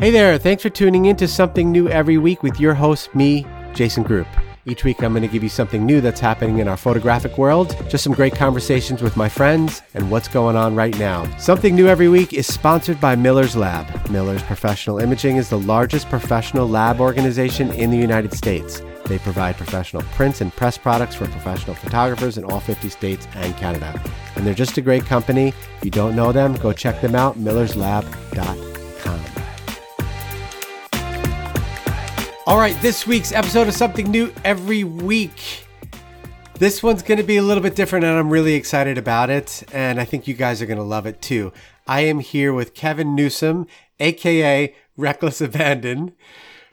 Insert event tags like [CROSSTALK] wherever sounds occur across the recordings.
Hey there, thanks for tuning in to Something New every week with your host, me, Jason Groupp. Each week, I'm going to give you something new that's happening in our photographic world, just some great conversations with my friends, and what's going on right now. Something New Every Week is sponsored by Miller's Lab. Miller's Professional Imaging is the largest professional lab organization in the United States. They provide professional prints and press products for professional photographers in all 50 states and Canada. And they're just a great company. If you don't know them, go check them out, millerslab.com. All right, this week's episode of Something New Every Week. This one's going to be a little bit different, and I'm really excited about it. And I think you guys are going to love it too. I am here with Kevin Newsom, aka Reckless Abandon,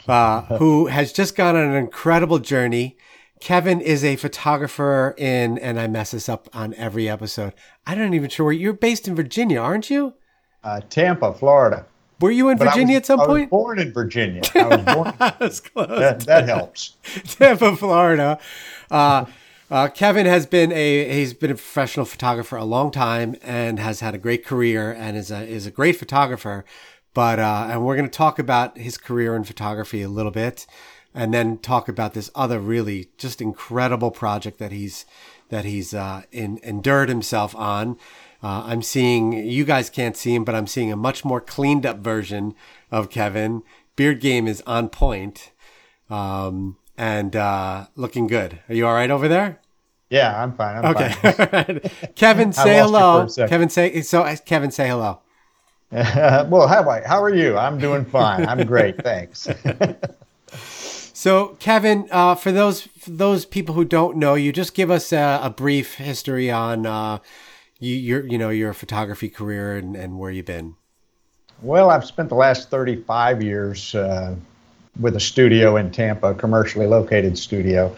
uh, [LAUGHS] who has just gone on an incredible journey. Kevin is a photographer in, and I mess this up on every episode. I don't even sure where you're based in Virginia, aren't you? Uh, Tampa, Florida. Were you in But Virginia was- at some point? I was point? born in Virginia. [LAUGHS] I was born. That's close. that, that helps. [LAUGHS] Tampa, Florida. Uh, uh, Kevin has been a he's been a professional photographer a long time and has had a great career and is a is a great photographer. But uh, and we're going to talk about his career in photography a little bit, and then talk about this other really just incredible project that he's that he's uh, in, endured himself on. Uh, I'm seeing you guys can't see him, but I'm seeing a much more cleaned up version of Kevin. Beard game is on point um, and uh, looking good. Are you all right over there? Yeah, I'm fine. I'm Okay. fine. [LAUGHS] Kevin, [LAUGHS] say lost you for hello. Kevin, say so. uh, Kevin, say hello. [LAUGHS] well, how, are- how are you? I'm doing fine. I'm great. Thanks. So, Kevin, uh, for those for those people who don't know you, just give us a, a brief history on uh, you, your you know your photography career and, and where you've been. well, I've spent the last 35 years uh, with a studio in Tampa, a commercially located studio.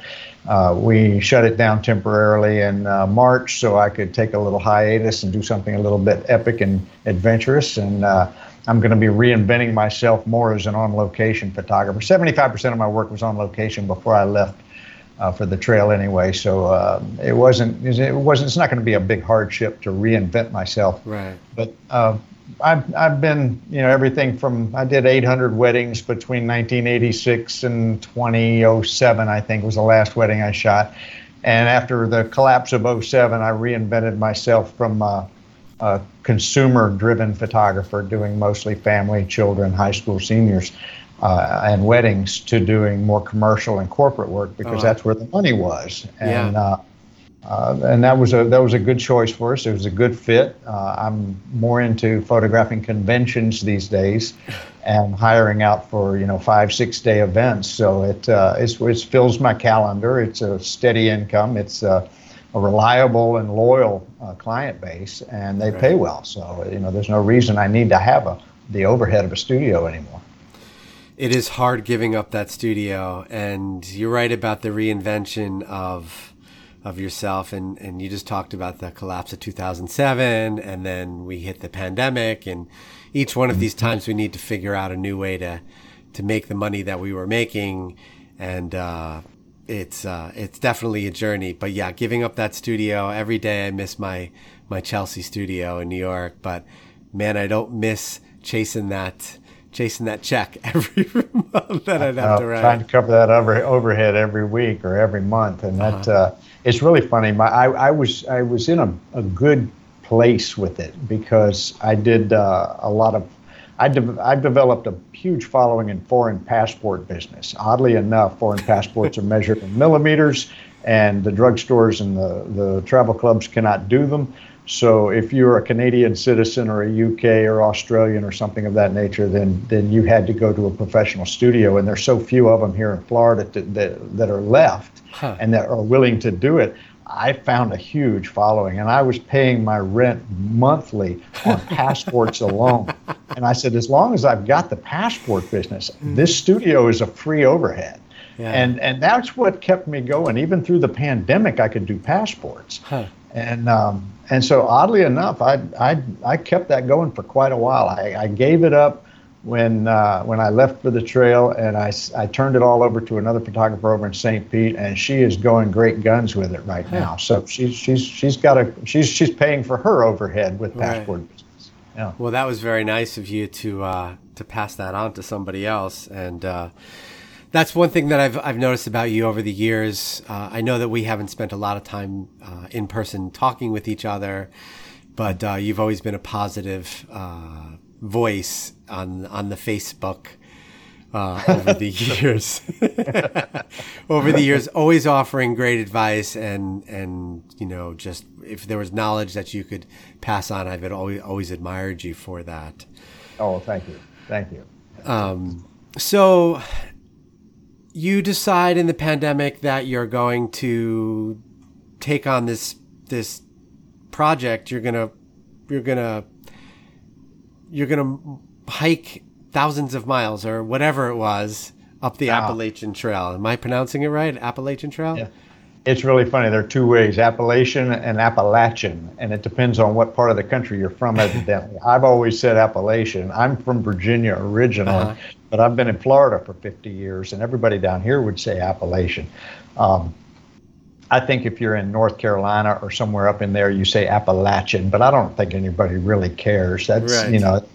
Uh, we shut it down temporarily in uh, March so I could take a little hiatus and do something a little bit epic and adventurous. And uh, I'm going to be reinventing myself more as an on location photographer. 75% of my work was on location before I left uh, for the trail anyway. So uh, it wasn't, it wasn't, it's not going to be a big hardship to reinvent myself. Right. But uh, I've I've been you know everything from I did 800 weddings between 1986 and 2007 I think was the last wedding I shot, and after the collapse of 07 I reinvented myself from uh, a consumer-driven photographer doing mostly family, children, high school seniors. Uh, and weddings to doing more commercial and corporate work because that's where the money was. And Yeah. uh, uh, and that was a that was a good choice for us. It was a good fit. Uh, I'm more into photographing conventions these days, [LAUGHS] and hiring out for you know five six day events. So it uh, it's, it fills my calendar. It's a steady income. It's a reliable and loyal uh, client base, and they pay well. So you know there's no reason I need to have a the overhead of a studio anymore. It is hard giving up that studio, and you're right about the reinvention of of yourself. And and you just talked about the collapse of 2007, and then we hit the pandemic, and each one of these times we need to figure out a new way to to make the money that we were making, and uh, it's uh, it's definitely a journey. But yeah, giving up that studio every day, I miss my my Chelsea studio in New York, but man, I don't miss chasing that chasing that check [LAUGHS] every month that I'd have uh, to write. trying to cover that over, overhead every week or every month, and that uh it's really funny. My I, I was I was in a, a good place with it because I did uh, a lot of. I de- I've developed a huge following in foreign passport business. Oddly enough, foreign passports are [LAUGHS] measured in millimeters, and the drugstores and the, the travel clubs cannot do them. So if you're a Canadian citizen or a UK or Australian or something of that nature, then then you had to go to a professional studio, and there's so few of them here in Florida that that, that are left Huh. and that are willing to do it. I found a huge following, and I was paying my rent monthly on [LAUGHS] passports alone. And I said, as long as I've got the passport business, mm. this studio is a free overhead. Yeah. And and that's what kept me going. Even through the pandemic, I could do passports. Huh. And um, and so oddly enough, I, I I kept that going for quite a while. I, I gave it up when uh, when I left for the trail, and I, I turned it all over to another photographer over in St. Pete, and she is going great guns with it right now. So she's she's she's got a she's she's paying for her overhead with Right. passport business. Yeah. Well, that was very nice of you to uh, to pass that on to somebody else, and uh, that's one thing that I've I've noticed about you over the years. Uh, I know that we haven't spent a lot of time uh, in person talking with each other, but uh, you've always been a positive uh, voice on on the Facebook uh, over the [LAUGHS] years. [LAUGHS] over the years, always offering great advice and and you know just if there was knowledge that you could pass on, I've always always admired you for that. Oh, thank you, thank you. Um, so you decide in the pandemic that you're going to take on this this project. You're gonna you're gonna you're gonna hike thousands of miles or whatever it was up the Appalachian Trail. Am I pronouncing it right? Appalachian Trail? Yeah. It's really funny. There are two ways Appalachian and Appalachian, and it depends on what part of the country you're from, [LAUGHS] evidently. I've always said Appalachian. I'm from Virginia originally, uh-huh. but I've been in Florida for 50 years, and everybody down here would say Appalachian. Um, I think if you're in North Carolina or somewhere up in there, you say Appalachian, but I don't think anybody really cares. That's, right. you know,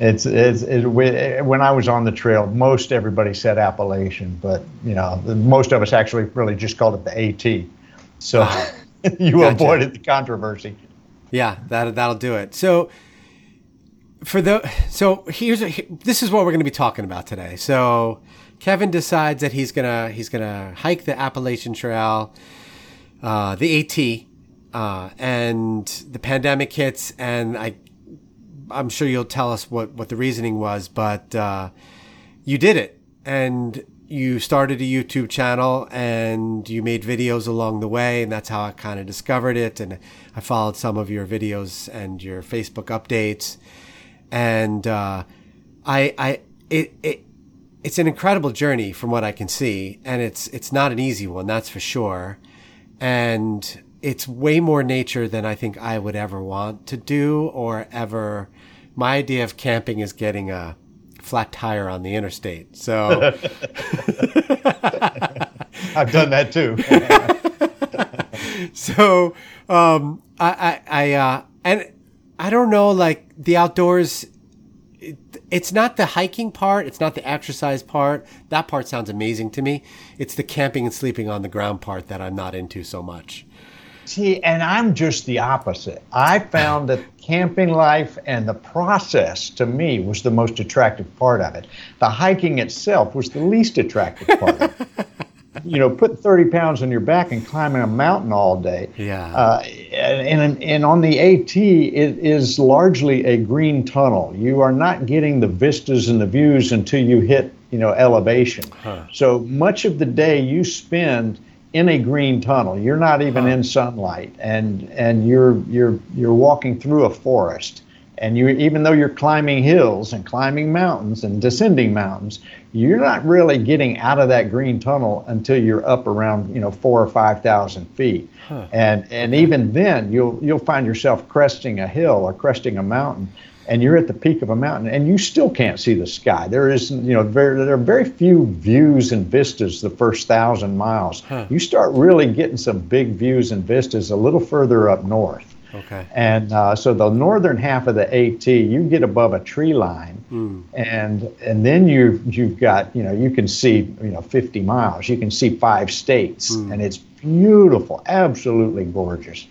it's, it's it, when I was on the trail, most everybody said Appalachian, but you know, most of us actually really just called it the AT. So [LAUGHS] you gotcha. avoided the controversy. Yeah, that that'll do it. So for the so here's a, this is what we're going to be talking about today. So Kevin decides that he's gonna he's gonna hike the Appalachian Trail, uh, the AT, uh, and the pandemic hits, and I I'm sure you'll tell us what, what the reasoning was, but uh, you did it. And you started a YouTube channel and you made videos along the way. And that's how I kind of discovered it. And I followed some of your videos and your Facebook updates. And uh, I, I, it, it, it's an incredible journey from what I can see. And it's, it's not an easy one, that's for sure. And it's way more nature than I think I would ever want to do or ever my idea of camping is getting a flat tire on the interstate. So [LAUGHS] I've done that too. [LAUGHS] so um, I, I, I uh, and I don't know, like the outdoors. It, it's not the hiking part. It's not the exercise part. That part sounds amazing to me. It's the camping and sleeping on the ground part that I'm not into so much. See, and I'm just the opposite. I found that camping life and the process to me was the most attractive part of it. The hiking itself was the least attractive part. [LAUGHS] you know, put 30 pounds on your back and climbing a mountain all day. Yeah. Uh, and, and on the AT, it is largely a green tunnel. You are not getting the vistas and the views until you hit, you know, elevation. Huh. So much of the day you spend in a green tunnel. You're not even in sunlight, and and you're you're you're walking through a forest. And you, even though you're climbing hills and climbing mountains and descending mountains, you're not really getting out of that green tunnel until you're up around, you know, four or five thousand feet. Huh. And and even then, you'll you'll find yourself cresting a hill or cresting a mountain, and you're at the peak of a mountain and you still can't see the sky. There is, you know, very, there are very few views and vistas the first thousand miles. Huh. You start really getting some big views and vistas a little further up north. Okay. And uh, so the northern half of the AT, you get above a tree line, mm. and and then you've you've got you know you can see you know 50 miles. You can see five states, mm. and it's beautiful, absolutely gorgeous.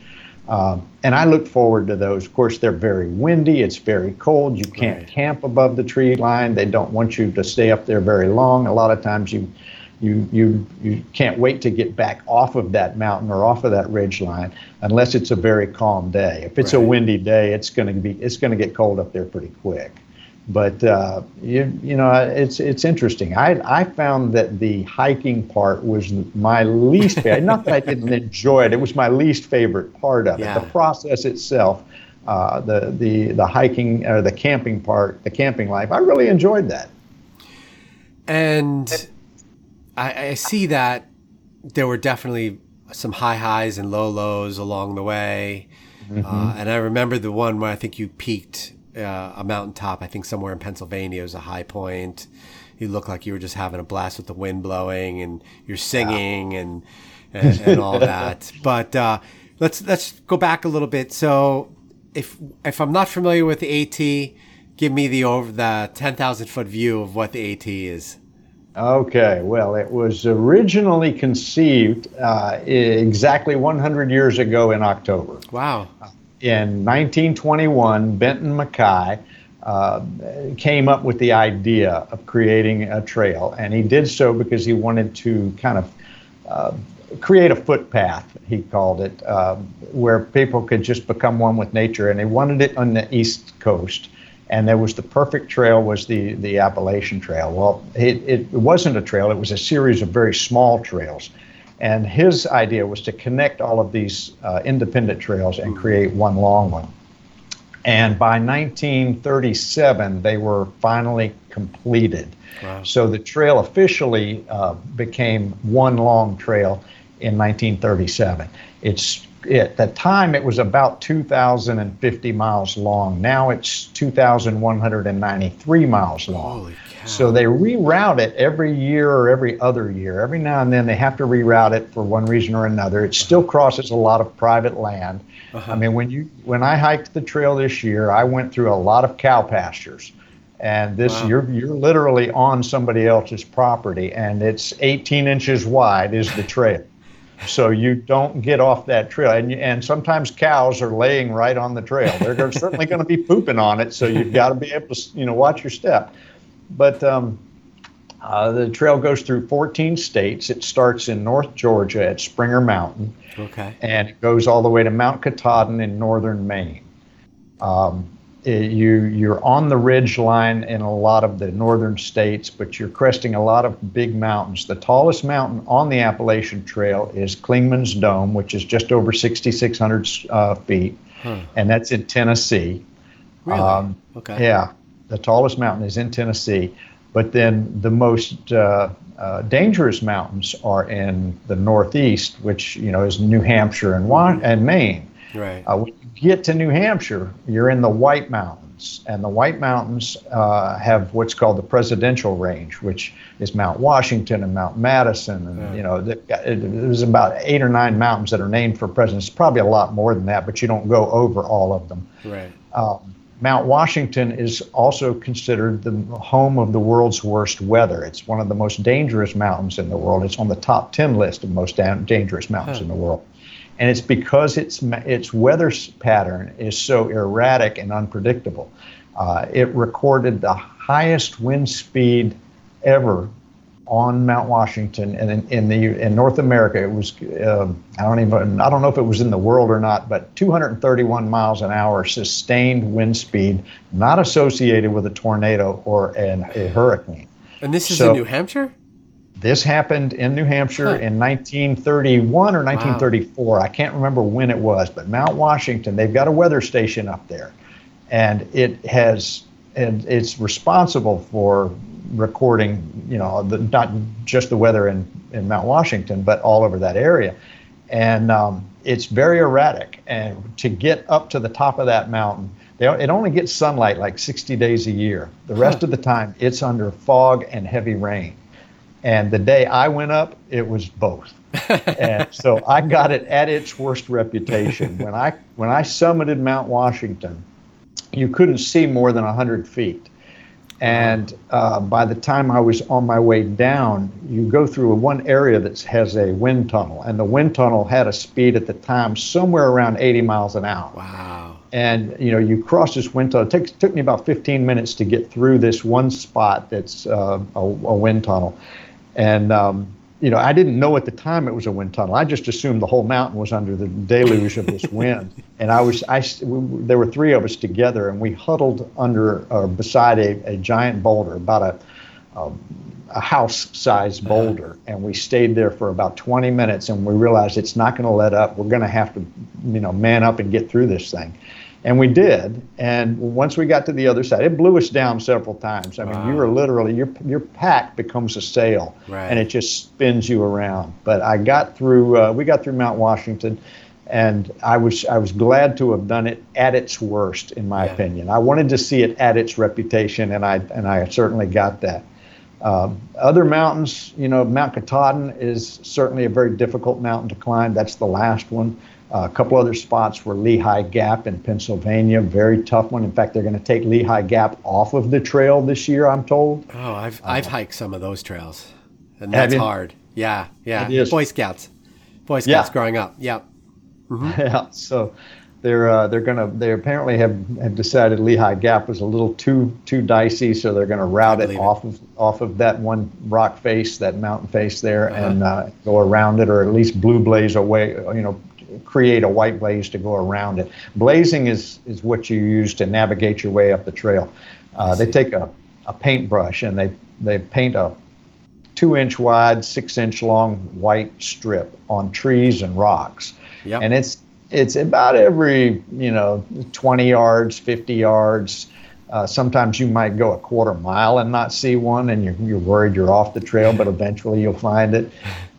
Um, and I look forward to those. Of course, they're very windy. It's very cold. You can't right. camp above the tree line. They don't want you to stay up there very long. A lot of times, you you you you can't wait to get back off of that mountain or off of that ridge line unless it's a very calm day. If it's right. a windy day, it's going to be it's going to get cold up there pretty quick. But uh, you you know it's it's interesting. I I found that the hiking part was my least favorite. [LAUGHS] Not that I didn't enjoy it; it was my least favorite part of yeah. it. The process itself, uh, the the the hiking or the camping part, the camping life. I really enjoyed that. And I, I see that there were definitely some high highs and low lows along the way. Mm-hmm. Uh, and I remember the one where I think you peaked uh, a mountaintop. I think somewhere in Pennsylvania was a high point. You looked like you were just having a blast with the wind blowing, and you're singing yeah. and, and, and all [LAUGHS] that. But uh, let's let's go back a little bit. So if if I'm not familiar with the AT, give me the over the ten thousand foot view of what the AT is. Okay, well, it was originally conceived uh, exactly 100 years ago in October. Wow. In 1921, Benton MacKaye uh, came up with the idea of creating a trail, and he did so because he wanted to kind of uh, create a footpath, he called it, uh, where people could just become one with nature, and he wanted it on the East Coast. And there was the perfect trail was the the Appalachian Trail. Well, it, it wasn't a trail; it was a series of very small trails, and his idea was to connect all of these uh, independent trails and create one long one. And by 1937, they were finally completed. Wow. So the trail officially uh, became one long trail in 1937. It's at the time it was about 2,050 miles long. Now it's 2,193 miles long. So they reroute it every year or every other year. Every now and then they have to reroute it for one reason or another. It still crosses a lot of private land. Uh-huh. I mean, when you when I hiked the trail this year, I went through a lot of cow pastures. And this wow. you're you're literally on somebody else's property and it's 18 inches wide is the trail so you don't get off that trail. And, and sometimes cows are laying right on the trail. They're certainly going to be pooping on it, so you've got to be able to, you know, watch your step. But um, uh, the trail goes through 14 states. It starts in North Georgia at Springer Mountain. Okay. And it goes all the way to Mount Katahdin in northern Maine. Um, you you're on the ridge line in a lot of the northern states, but you're cresting a lot of big mountains. The tallest mountain on the Appalachian Trail is Clingman's Dome, which is just over 6,600 uh, feet, huh. and that's in Tennessee. Really? Um, okay. Yeah, the tallest mountain is in Tennessee, but then the most uh, uh, dangerous mountains are in the Northeast, which you know is New Hampshire and and Maine. Right. Uh, get to New Hampshire, you're in the White Mountains, and the White Mountains uh, have what's called the Presidential Range, which is Mount Washington and Mount Madison, and yeah. you know there's about eight or nine mountains that are named for presidents. Probably a lot more than that, but you don't go over all of them. Right. Um, Mount Washington is also considered the home of the world's worst weather. It's one of the most dangerous mountains in the world. It's on the top 10 list of most dangerous mountains huh. in the world and it's because its its weather pattern is so erratic and unpredictable. Uh, it recorded the highest wind speed ever on Mount Washington, and in, in the in North America, it was uh, I don't even I don't know if it was in the world or not, but 231 miles an hour sustained wind speed, not associated with a tornado or an, a hurricane. And this is so, in New Hampshire. This happened in New Hampshire huh. in 1931 or 1934. Wow. I can't remember when it was, but Mount Washington, they've got a weather station up there. And it has, and it's responsible for recording, you know, the, not just the weather in, in Mount Washington, but all over that area. And um, it's very erratic. And to get up to the top of that mountain, they, it only gets sunlight like 60 days a year. The rest huh. of the time, it's under fog and heavy rain. And the day I went up, it was both. [LAUGHS] and so I got it at its worst reputation. When I when I summited Mount Washington, you couldn't see more than hundred feet. And uh, by the time I was on my way down, you go through one area that has a wind tunnel, and the wind tunnel had a speed at the time somewhere around 80 miles an hour. Wow! And you know, you cross this wind tunnel. It takes, took me about 15 minutes to get through this one spot that's uh, a, a wind tunnel and um, you know, I didn't know at the time it was a wind tunnel. I just assumed the whole mountain was under the deluge of this wind. [LAUGHS] And I was, I, we, there were three of us together, and we huddled under or beside a, a giant boulder, about a, a, a house-sized uh-huh. boulder, and we stayed there for about 20 minutes. And we realized it's not going to let up. We're going to have to, you know, man up and get through this thing. And we did. And once we got to the other side, it blew us down several times. I mean, you were literally your your pack becomes a sail, right. and it just spins you around. But I got through. Uh, we got through Mount Washington, and I was I was glad to have done it at its worst, in my yeah. opinion. I wanted to see it at its reputation, and I and I certainly got that. Um, other mountains, you know, Mount Katahdin is certainly a very difficult mountain to climb. That's the last one. Uh, a couple other spots were Lehigh Gap in Pennsylvania, very tough one. In fact, they're going to take Lehigh Gap off of the trail this year. I'm told. Oh, I've I've uh, hiked some of those trails, and that's hard. Yeah, yeah. Boy Scouts, Boy Scouts yeah. growing up. Yeah. Mm-hmm. [LAUGHS] Yeah. So they're uh, they're gonna they apparently have, have decided Lehigh Gap was a little too too dicey, so they're gonna route it off of off of that one rock face, that mountain face there, uh-huh. and uh, go around it, or at least blue blaze away, you know, create a white blaze to go around it. Blazing is is what you use to navigate your way up the trail. Uh, they take a, a paintbrush and they they paint a two inch wide, six inch long white strip on trees and rocks. Yep. And it's it's about every you know 20 yards 50 yards uh, sometimes you might go a quarter mile and not see one and you're, you're worried you're off the trail but [LAUGHS] eventually you'll find it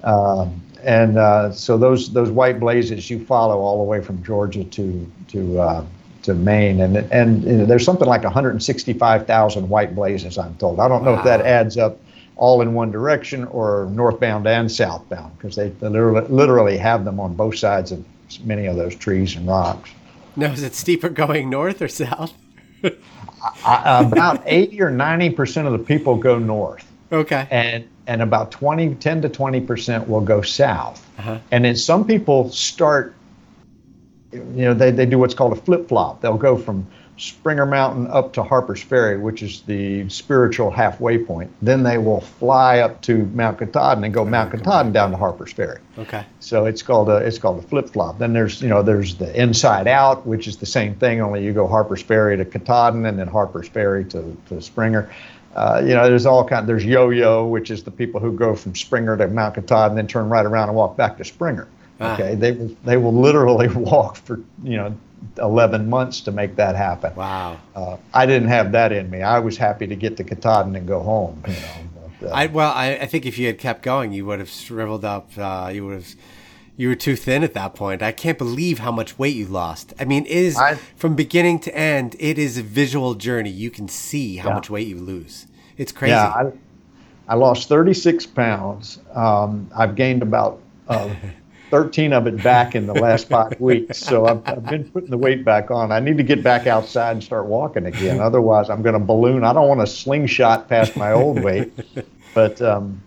um, and uh, so those those white blazes you follow all the way from Georgia to to uh, to Maine and and you know, there's something like 165,000 white blazes I'm told I don't know wow. if that adds up all in one direction or northbound and southbound because they, they literally literally have them on both sides of many of those trees and rocks. Now, is it steeper going north or south? [LAUGHS] I, about 80 or 90 percent of the people go north. Okay. And and about 20, 10 to 20 percent will go south. Uh-huh. And then some people start, you know, they, they do what's called a flip flop. They'll go from Springer Mountain up to Harper's Ferry, which is the spiritual halfway point. Then they will fly up to Mount Katahdin and go Mount Katahdin down to Harper's Ferry. Okay. So it's called a it's called a flip flop. Then there's you know there's the inside out, which is the same thing, only you go Harper's Ferry to Katahdin and then Harper's Ferry to, to Springer. Uh, you know, there's all kind. There's yo-yo, which is the people who go from Springer to Mount Katahdin and then turn right around and walk back to Springer. Ah. Okay, they they will literally [LAUGHS] walk for you know 11 months to make that happen. Wow. Uh, I didn't have that in me. I was happy to get to Katahdin and go home. You know, but, uh, I, well, I, I, think if you had kept going, you would have shriveled up. Uh, you would have. You were too thin at that point. I can't believe how much weight you lost. I mean, it is I, from beginning to end. It is a visual journey. You can see how yeah. much weight you lose. It's crazy. Yeah, I, I lost 36 pounds. Um, I've gained about uh, [LAUGHS] 13 of it back in the last five weeks. So I've, I've, been putting the weight back on. I need to get back outside and start walking again. [LAUGHS] Otherwise, I'm going to balloon. I don't want to slingshot past my old weight. [LAUGHS] But um,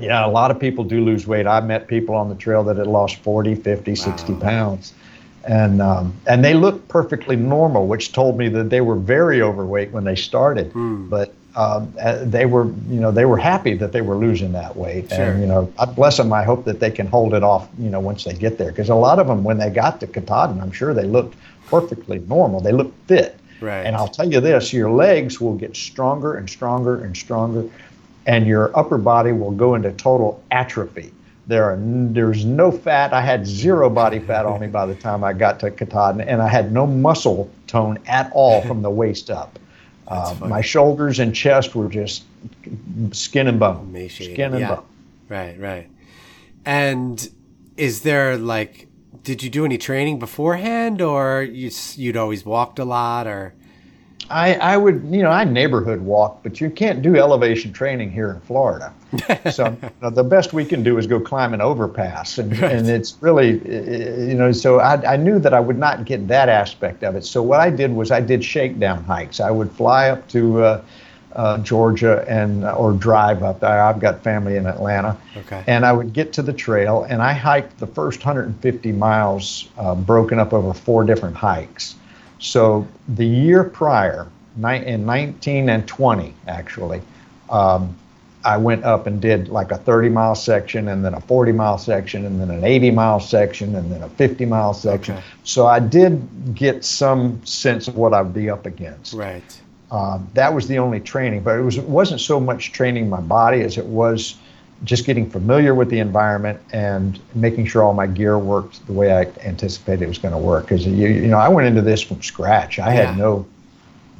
yeah, a lot of people do lose weight. I met people on the trail that had lost 40, 50, 60 pounds. And um, and they looked perfectly normal, which told me that they were very overweight when they started. Hmm. But um, uh, they were, you know, they were happy that they were losing that weight, sure. and you know, God bless them. I hope that they can hold it off, you know, once they get there, because a lot of them, when they got to Katahdin, I'm sure they looked perfectly normal. They looked fit, right. and I'll tell you this: your legs will get stronger and stronger and stronger, and your upper body will go into total atrophy. There are there's no fat. I had zero body fat on me by the time I got to Katahdin, and I had no muscle tone at all from the waist up. [LAUGHS] Uh, my shoulders and chest were just skin and bone. Emaciated. Skin and yeah. bone. Right, right. And is there like, did you do any training beforehand, or you you'd always walked a lot, or? I, I would, you know, I neighborhood walk, but you can't do elevation training here in Florida. [LAUGHS] so you know, the best we can do is go climb an overpass, and, right. and it's really, you know, so I, I knew that I would not get that aspect of it. So what I did was I did shakedown hikes. I would fly up to uh, uh, Georgia and or drive up there. I've got family in Atlanta, okay. and I would get to the trail, and I hiked the first 150 miles, uh, broken up over four different hikes. So the year prior, in 19 and 20, actually, um, I went up and did like a 30 mile section and then a 40 mile section and then an 80 mile section and then a 50 mile section. Okay. So I did get some sense of what I'd be up against. Right. Um, that was the only training, but it was it wasn't so much training my body as it was just getting familiar with the environment and making sure all my gear worked the way I anticipated it was going to work. Because you, you know, I went into this from scratch. I yeah. had no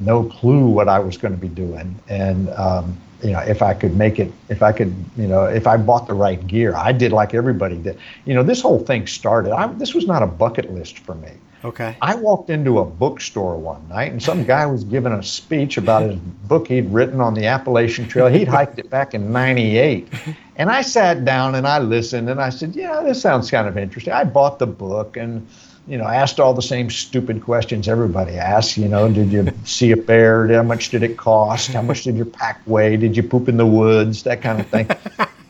no clue what I was going to be doing, and um, you know, if I could make it, if I could, you know, if I bought the right gear, I did like everybody did. You know, this whole thing started. I, this was not a bucket list for me. Okay. I walked into a bookstore one night and some guy was giving a speech about his book he'd written on the Appalachian Trail. He'd hiked it back in 98. [LAUGHS] And I sat down and I listened and I said, yeah, this sounds kind of interesting. I bought the book and, you know, asked all the same stupid questions everybody asks. You know, did you [LAUGHS] see a bear? How much did it cost? How much did your pack weigh? Did you poop in the woods? That kind of thing. [LAUGHS]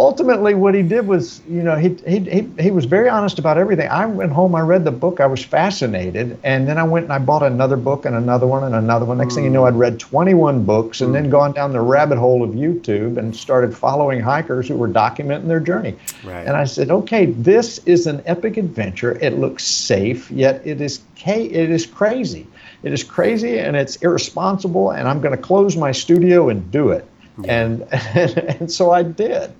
ultimately what he did was you know he, he, he, he was very honest about everything i went home i read the book i was fascinated and then i went and i bought another book and another one and another one next mm. thing you know i'd read 21 books and mm. then gone down the rabbit hole of youtube and started following hikers who were documenting their journey right. and i said okay this is an epic adventure it looks safe yet it is it is crazy it is crazy and it's irresponsible and i'm going to close my studio and do it yeah. and, [LAUGHS] and and so i did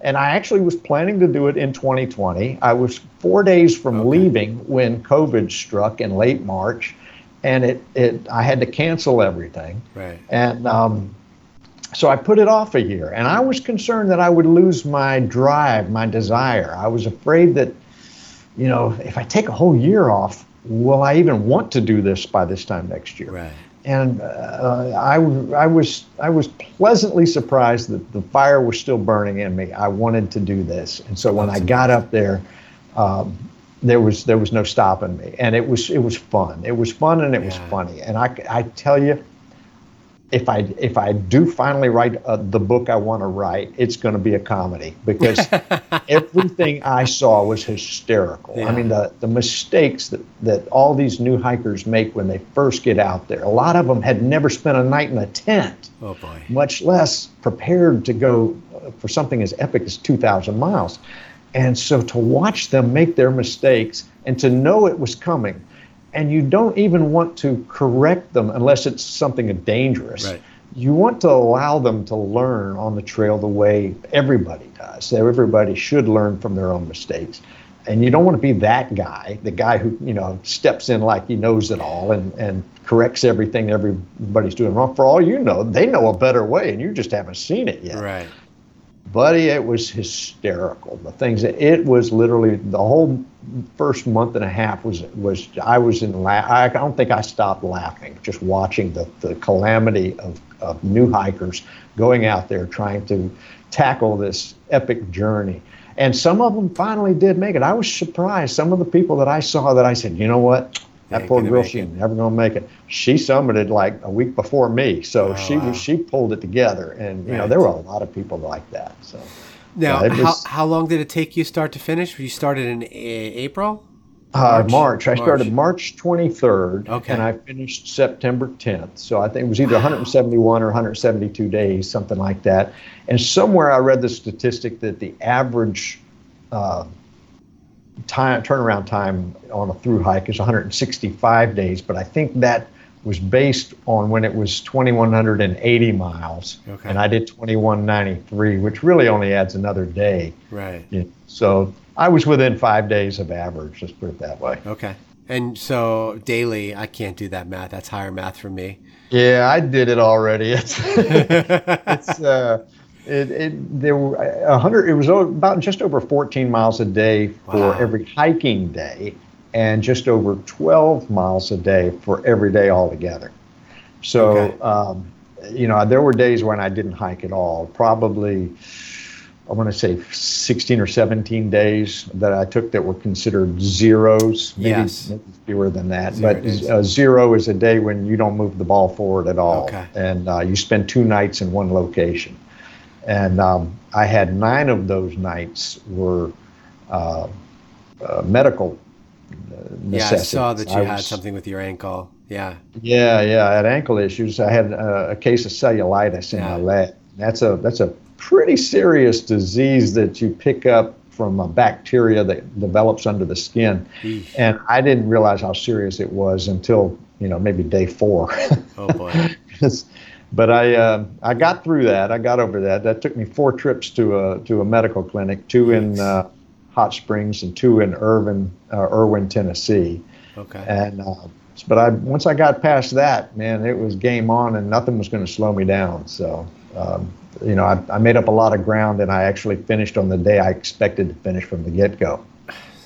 and I actually was planning to do it in 2020. I was four days from okay. leaving when COVID struck in late March, and it, it I had to cancel everything. Right. And um, so I put it off a year, and I was concerned that I would lose my drive, my desire. I was afraid that, you know, if I take a whole year off, will I even want to do this by this time next year? Right and uh, I, I was I was pleasantly surprised that the fire was still burning in me. I wanted to do this, and so when I got up there, um, there was there was no stopping me, and it was it was fun. It was fun and it yeah. was funny, and I I tell you, if I if I do finally write uh, the book I want to write, it's going to be a comedy because [LAUGHS] everything I saw was hysterical. Yeah. I mean, the the mistakes that that all these new hikers make when they first get out there. A lot of them had never spent a night in a tent. Oh boy. Much less prepared to go for something as epic as 2,000 miles. And so to watch them make their mistakes and to know it was coming and you don't even want to correct them unless it's something dangerous. Right. You want to allow them to learn on the trail the way everybody does. Everybody should learn from their own mistakes. And you don't want to be that guy, the guy who, you know, steps in like he knows it all and, and corrects everything everybody's doing wrong. For all you know, they know a better way and you just haven't seen it yet. Right buddy, it was hysterical. The things that it was literally the whole first month and a half was was I was in la- I don't think I stopped laughing just watching the the calamity of of new hikers going out there trying to tackle this epic journey. And some of them finally did make it. I was surprised. Some of the people that I saw that I said, you know what, that poor girl, she never gonna make it. She summited like a week before me, so oh, she wow. she pulled it together, and you right. know there were a lot of people like that. So now, yeah, was, how how long did it take you start to finish? You started in a- April. Uh, March. March. I March. started March 23rd, okay. and I finished September 10th. So I think it was either wow. 171 or 172 days, something like that. And somewhere I read the statistic that the average uh, time turnaround time on a through hike is 165 days, but I think that was based on when it was 2180 miles okay. and I did 2193 which really only adds another day. Right. Yeah. So I was within 5 days of average, just put it that way. Okay. And so daily, I can't do that math. That's higher math for me. Yeah, I did it already. It's, [LAUGHS] it's uh, it, it, there were a hundred. It was about just over 14 miles a day for wow. every hiking day, and just over 12 miles a day for every day altogether. So, okay. um, you know, there were days when I didn't hike at all. Probably, I want to say 16 or 17 days that I took that were considered zeros. Maybe, yes. maybe fewer than that. Zero but a zero is a day when you don't move the ball forward at all, okay. and uh, you spend two nights in one location. And um, I had nine of those nights were uh, uh, medical yeah, I saw that you I had something with your ankle. Yeah. Yeah, yeah. I had ankle issues. I had a, a case of cellulitis in yeah. my leg. That's a that's a pretty serious disease that you pick up from a bacteria that develops under the skin. Eesh. And I didn't realize how serious it was until you know maybe day four. Oh boy. [LAUGHS] but I uh, I got through that. I got over that. That took me four trips to a to a medical clinic, two in uh, Hot Springs and two in Irvin, uh, Erwin, Tennessee. Okay. And uh, but I once I got past that, man, it was game on, and nothing was going to slow me down. So. Um, you know, I, I made up a lot of ground, and I actually finished on the day I expected to finish from the get go.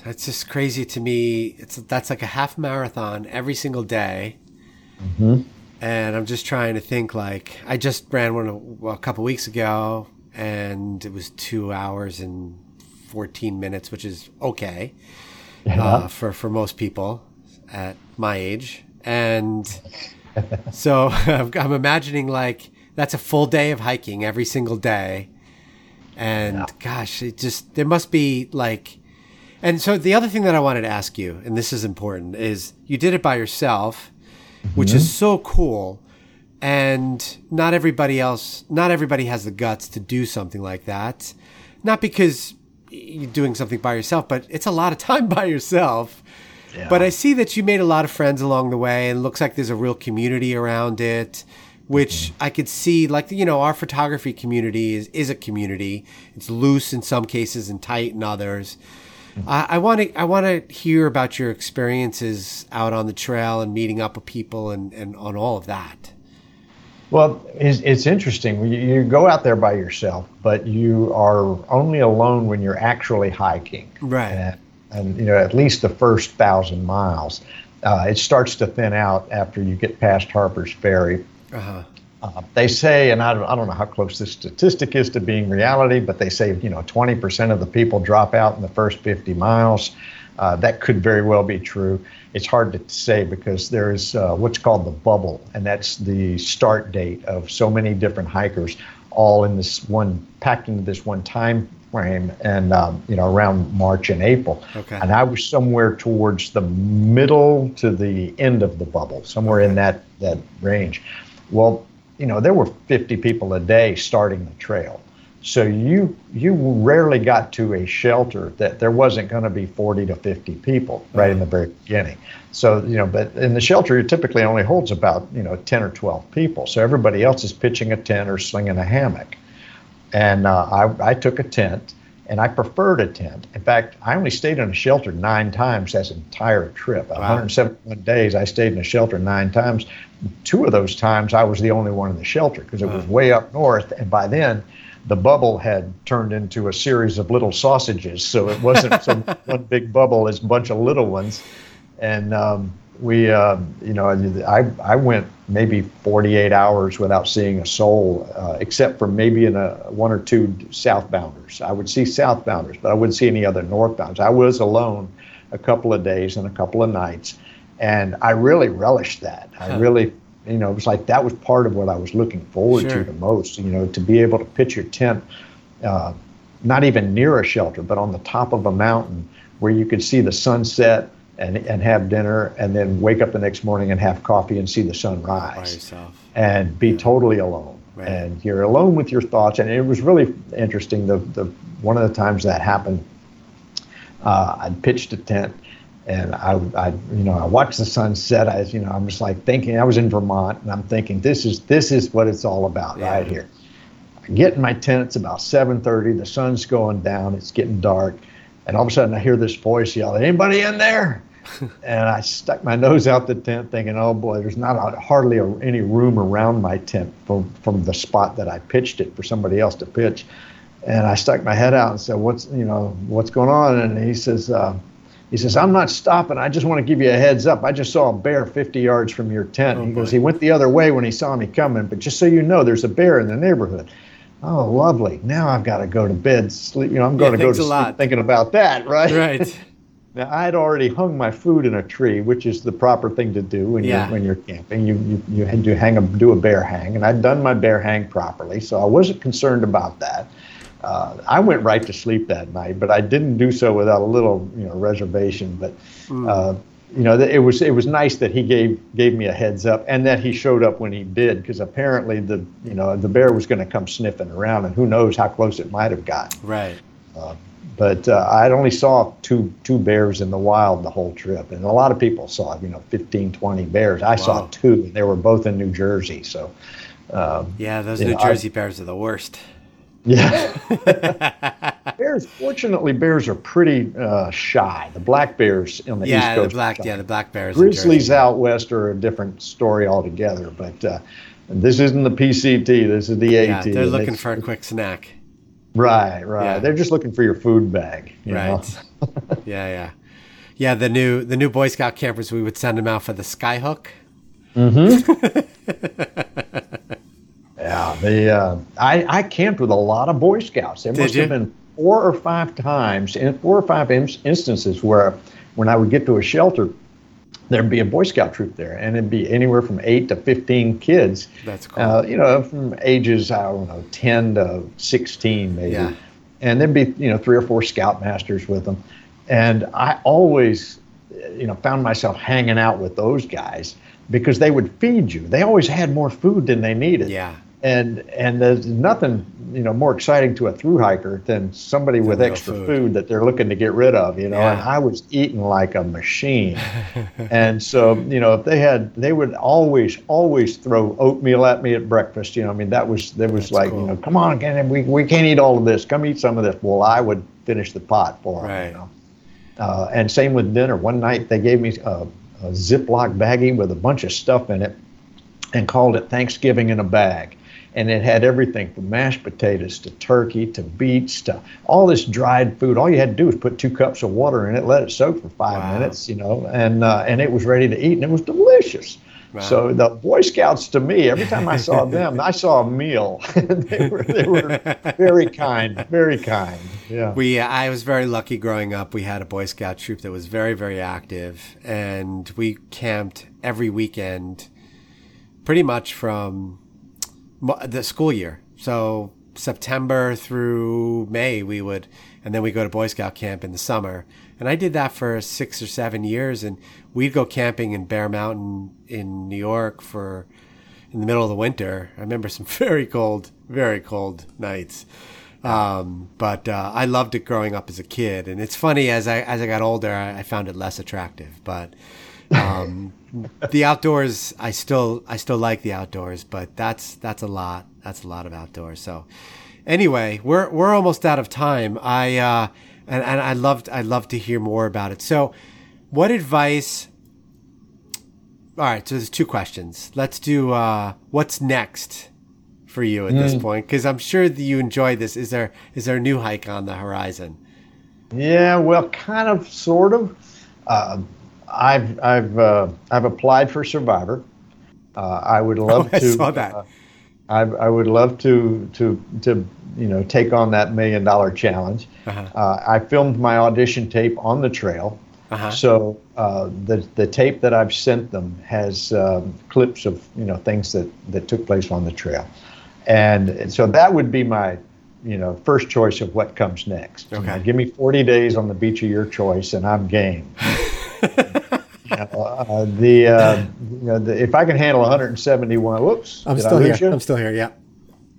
That's just crazy to me. It's that's like a half marathon every single day. Mm-hmm and I'm just trying to think like I just ran one a, a couple weeks ago, and it was two hours and 14 minutes, which is okay uh, for, for most people at my age. And [LAUGHS] so [LAUGHS] I'm imagining like that's a full day of hiking every single day. And yeah. gosh, it just, there must be like, and so the other thing that I wanted to ask you, and this is important, is you did it by yourself, which is so cool. And not everybody else, not everybody has the guts to do something like that. Not because you're doing something by yourself, but it's a lot of time [LAUGHS] by yourself. Yeah. But I see that you made a lot of friends along the way, and looks like there's a real community around it, which mm-hmm. I could see. Like you know, our photography community is is a community. It's loose in some cases and tight in others. I want to I want to hear about your experiences out on the trail and meeting up with people and and on all of that. Well, it's, it's interesting. You, you, go out there by yourself, but you are only alone when you're actually hiking. Right. And, and you know, at least the first thousand miles. Uh, it starts to thin out after you get past Harper's Ferry. Uh-huh. Uh, they say, and I don't, I don't know how close this statistic is to being reality, but they say, you know, 20% of the people drop out in the first 50 miles. Uh, that could very well be true. It's hard to say because there's uh, what's called the bubble, and that's the start date of so many different hikers, all in this one packed into this one time frame, and um, you know around March and April. Okay. And I was somewhere towards the middle to the end of the bubble, somewhere okay. in that that range. Well, you know there were 50 people a day starting the trail. So you you rarely got to a shelter that there wasn't going to be 40 to 50 people right in the very beginning. So you know, but in the shelter it typically only holds about you know 10 or 12 people. So everybody else is pitching a tent or slinging a hammock. And uh, I I took a tent and I preferred a tent. In fact, I only stayed in a shelter nine times that entire trip. Wow. 171 days, I stayed in a shelter nine times. Two of those times, I was the only one in the shelter because it wow. was way up north, and by then the bubble had turned into a series of little sausages. So it wasn't [LAUGHS] some one big bubble, it's a bunch of little ones. And um, we, uh, you know, I, I went maybe 48 hours without seeing a soul, uh, except for maybe in a one or two southbounders. I would see southbounders, but I wouldn't see any other northbounders. I was alone a couple of days and a couple of nights. And I really relished that. I really you know, it was like that was part of what I was looking forward sure. to the most. You know, to be able to pitch your tent, uh, not even near a shelter, but on the top of a mountain where you could see the sunset and and have dinner, and then wake up the next morning and have coffee and see the sun rise, and be yeah. totally alone. Right. And you're alone with your thoughts, and it was really interesting. The the one of the times that happened, uh, I pitched a tent and I, I, you know, I watched the sunset. I, you know, I'm just like thinking. I was in Vermont, and I'm thinking, this is this is what it's all about yeah. right here. I get in my tent. It's about 7:30. The sun's going down. It's getting dark, and all of a sudden I hear this voice yell, "Anybody in there?" [LAUGHS] and I stuck my nose out the tent, thinking, "Oh boy, there's not a, hardly a, any room around my tent from from the spot that I pitched it for somebody else to pitch." And I stuck my head out and said, "What's you know what's going on?" And he says. Uh, he says, I'm not stopping. I just want to give you a heads up. I just saw a bear 50 yards from your tent. Oh, he goes, he went the other way when he saw me coming, but just so you know, there's a bear in the neighborhood. Oh, lovely. Now I've got to go to bed. Sleep. You know, I'm going yeah, to go to sleep thinking about that, [LAUGHS] right? Right. now I'd already hung my food in a tree, which is the proper thing to do when yeah. you're when you're camping. You you you had to hang a do a bear hang, and I'd done my bear hang properly, so I wasn't concerned about that. Uh, I went right to sleep that night, but I didn't do so without a little, you know, reservation. But mm. uh, you know, it was it was nice that he gave gave me a heads up, and that he showed up when he did, because apparently the you know the bear was going to come sniffing around, and who knows how close it might have got. Right. Uh, but uh, I only saw two two bears in the wild the whole trip, and a lot of people saw you know 15, 20 bears. I wow. saw two, and they were both in New Jersey. So. Um, yeah, those New know, Jersey I, bears are the worst. Yeah. [LAUGHS] [LAUGHS] bears, fortunately, bears are pretty uh, shy. The black bears in the yeah, East Coast. The black, yeah, the black bears. Grizzlies out west are a different story altogether. But uh, this isn't the PCT. This is the AT. Yeah, they're looking for a quick snack. Right, right. Yeah. They're just looking for your food bag. You right. yeah, yeah, yeah. The new the new Boy Scout campers, we would send them out for the skyhook. Mm-hmm. [LAUGHS] Yeah, the uh, I I camped with a lot of Boy Scouts. There Did must you? have been four or five times, in four or five in- instances where, when I would get to a shelter, there'd be a Boy Scout troop there, and it'd be anywhere from eight to fifteen kids. That's cool. Uh, you know, from ages I don't know, ten to sixteen maybe, Yeah. and there'd be you know three or four scoutmasters with them, and I always, you know, found myself hanging out with those guys because they would feed you. They always had more food than they needed Yeah. and and there's nothing you know more exciting to a through hiker than somebody with extra food. food. that they're looking to get rid of you know and i was eating like a machine [LAUGHS] and so you know if they had they would always always throw oatmeal at me at breakfast you know i mean that was there was That's like cool. you know come on again we, we can't eat all of this come eat some of this well i would finish the pot for them Right. you know uh, and same with dinner one night they gave me a, a ziploc baggie with a bunch of stuff in it and called it Thanksgiving in a bag. And it had everything from mashed potatoes to turkey to beets to all this dried food. All you had to do was put two cups of water in it, let it soak for five Wow. minutes, you know, and uh, and it was ready to eat, and it was delicious. Wow. So the Boy Scouts, to me, every time I saw them, [LAUGHS] I saw a meal. [LAUGHS] they were they were very kind, very kind. Yeah. We, I was very lucky growing up. We had a Boy Scout troop that was very, very active, and we camped every weekend, pretty much from the school year. So September through May, we would, and then we go to Boy Scout camp in the summer. And I did that for six or seven years, and we'd go camping in Bear Mountain in New York for in the middle of the winter. I remember some [LAUGHS] very cold, very cold nights. Um, but uh, I loved it growing up as a kid, and it's funny as I as I got older, I, I found it less attractive. But [LAUGHS] um, the outdoors, I still I still like the outdoors, but that's that's a lot. That's a lot of outdoors. So anyway, we're we're almost out of time. I uh, and and I loved I love to hear more about it. So, what advice? All right, so there's two questions. Let's do uh, what's next for you at this point, because I'm sure that you enjoyed this. Is there is there a new hike on the horizon? Yeah, well, kind of, sort of. Uh, I've I've uh, I've applied for Survivor. Uh, I would love [LAUGHS] I to. saw that. uh, I, I would love to to to you know take on that million dollar challenge. Uh-huh. Uh, I filmed my audition tape on the trail, Uh-huh. so uh, the the tape that I've sent them has um, clips of you know things that that took place on the trail, and, and so that would be my you know first choice of what comes next. You Okay. know, give me 40 days on the beach of your choice, and I'm game. [LAUGHS] You uh, the, uh, you know, the if I can handle 171, whoops, I'm still here. you? I'm still here. Yeah.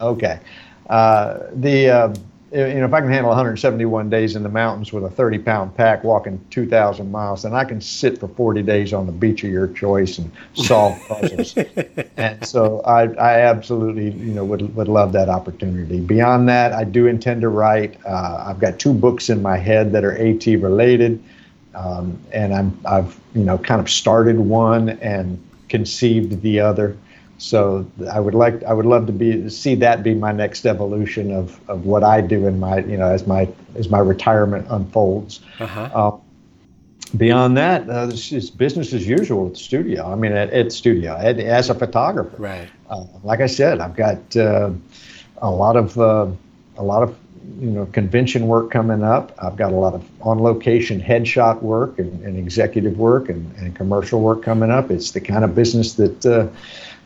Okay. Uh, the uh, you know if I can handle 171 days in the mountains with a 30 pound pack walking 2,000 miles, then I can sit for 40 days on the beach of your choice and solve [LAUGHS] puzzles. and so I, I absolutely you know would would love that opportunity. Beyond that, I do intend to write. Uh, I've got two books in my head that are AT related. Um, and I'm, I've, you know, kind of started one and conceived the other. So I would like, I would love to be see that be my next evolution of, of what I do in my, you know, as my as my retirement unfolds. Uh-huh. Uh, beyond that, uh, it's business as usual at the studio. I mean, at, at studio at, as a photographer. Right. Uh, like I said, I've got uh, a lot of uh, a lot of you know convention work coming up. I've got a lot of on location headshot work and, and executive work and, and commercial work coming up. It's the kind of business that uh,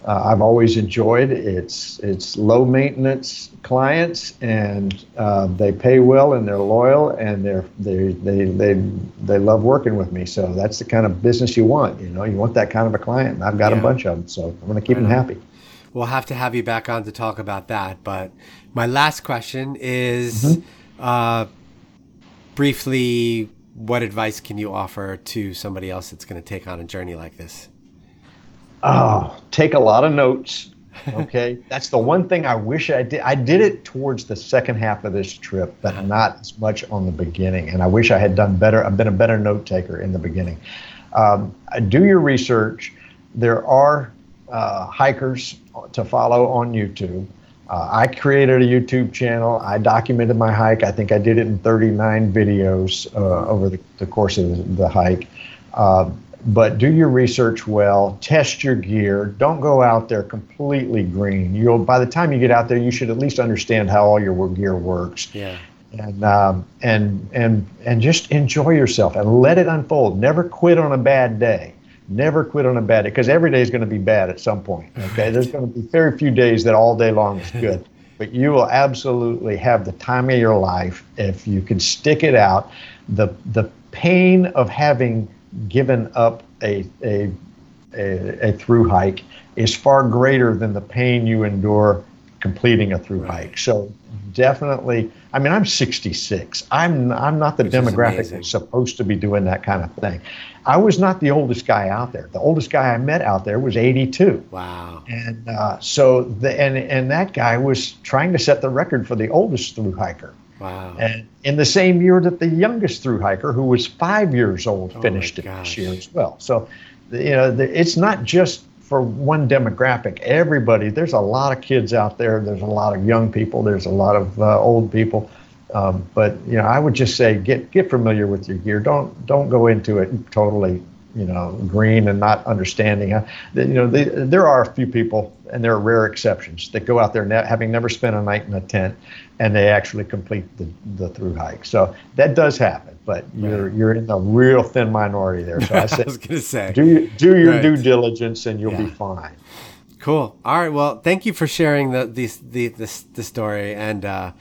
uh, I've always enjoyed. It's it's low maintenance clients and uh, they pay well and they're loyal and they're they they they they love working with me. So that's the kind of business you want. You know, you want that kind of a client. And I've got Yeah. a bunch of them, so I'm going to keep Right them happy. We'll have to have you back on to talk about that. But my last question is Mm-hmm. uh, briefly what advice can you offer to somebody else that's going to take on a journey like this? Oh, take a lot of notes. Okay, [LAUGHS] that's the one thing I wish I did. I did it towards the second half of this trip, but not as much on the beginning. And I wish I had done better. I've been a better note taker in the beginning. Um, do your research. There are uh, hikers to follow on YouTube. Uh, I created a YouTube channel. I documented my hike. I think I did it in 39 videos uh, over the, the course of the, the hike. Uh, but do your research well. Test your gear. Don't go out there completely green. You'll by the time you get out there, you should at least understand how all your gear works. Yeah. And um, and and and just enjoy yourself and let it unfold. Never quit on a bad day. Never quit on a bad day because every day is going to be bad at some point. Okay, there's going to be very few days that all day long is good. [LAUGHS] but you will absolutely have the time of your life if you can stick it out. The the pain of having given up a a a, a through hike is far greater than the pain you endure completing a through hike. So definitely, I mean, I'm 66. I'm I'm not the Which demographic that's supposed to be doing that kind of thing. I was not the oldest guy out there. The oldest guy I met out there was 82. Wow. And uh, so the and and that guy was trying to set the record for the oldest through hiker. Wow. And in the same year that the youngest through hiker, who was five years old, oh finished it this year as well. So, you know, the, it's not just for one demographic. Everybody, there's a lot of kids out there. There's a lot of young people. There's a lot of uh, old people. Um, but you know, I would just say get get familiar with your gear. Don't don't go into it totally you know green and not understanding. Uh, you know, they, there are a few people, and there are rare exceptions that go out there ne- having never spent a night in a tent, and they actually complete the, the through hike. So that does happen, but right. you're you're in the real thin minority there. So I, [LAUGHS] say, I was going to say, do do your right. due diligence, and you'll yeah. be fine. Cool. All right. Well, thank you for sharing the the the, the, the story and. Uh,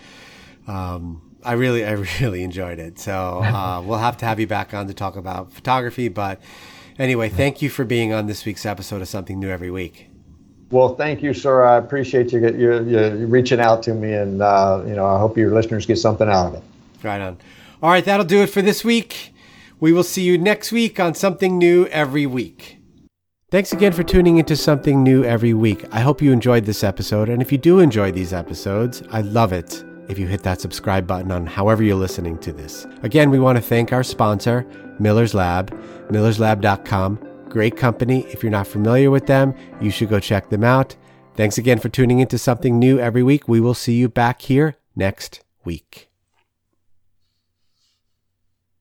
um, I really, I [LAUGHS] really enjoyed it. So uh, [LAUGHS] we'll have to have you back on to talk about photography. But anyway, thank you for being on this week's episode of Something New Every Week. Well, thank you, sir. I appreciate you, you, you reaching out to me, and uh, you know, I hope your listeners get something out of it. Right on. All right, that'll do it for this week. We will see you next week on Something New Every Week. Thanks again for tuning into Something New Every Week. I hope you enjoyed this episode, and if you do enjoy these episodes, I love it if you hit that subscribe button on however you're listening to this. Again, we want to thank our sponsor, Miller's Lab, millerslab.com. Great company. If you're not familiar with them, you should go check them out. Thanks again for tuning into something new every week. We will see you back here next week.